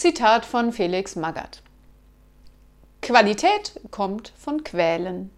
Zitat von Felix Magath. Qualität kommt von Quälen.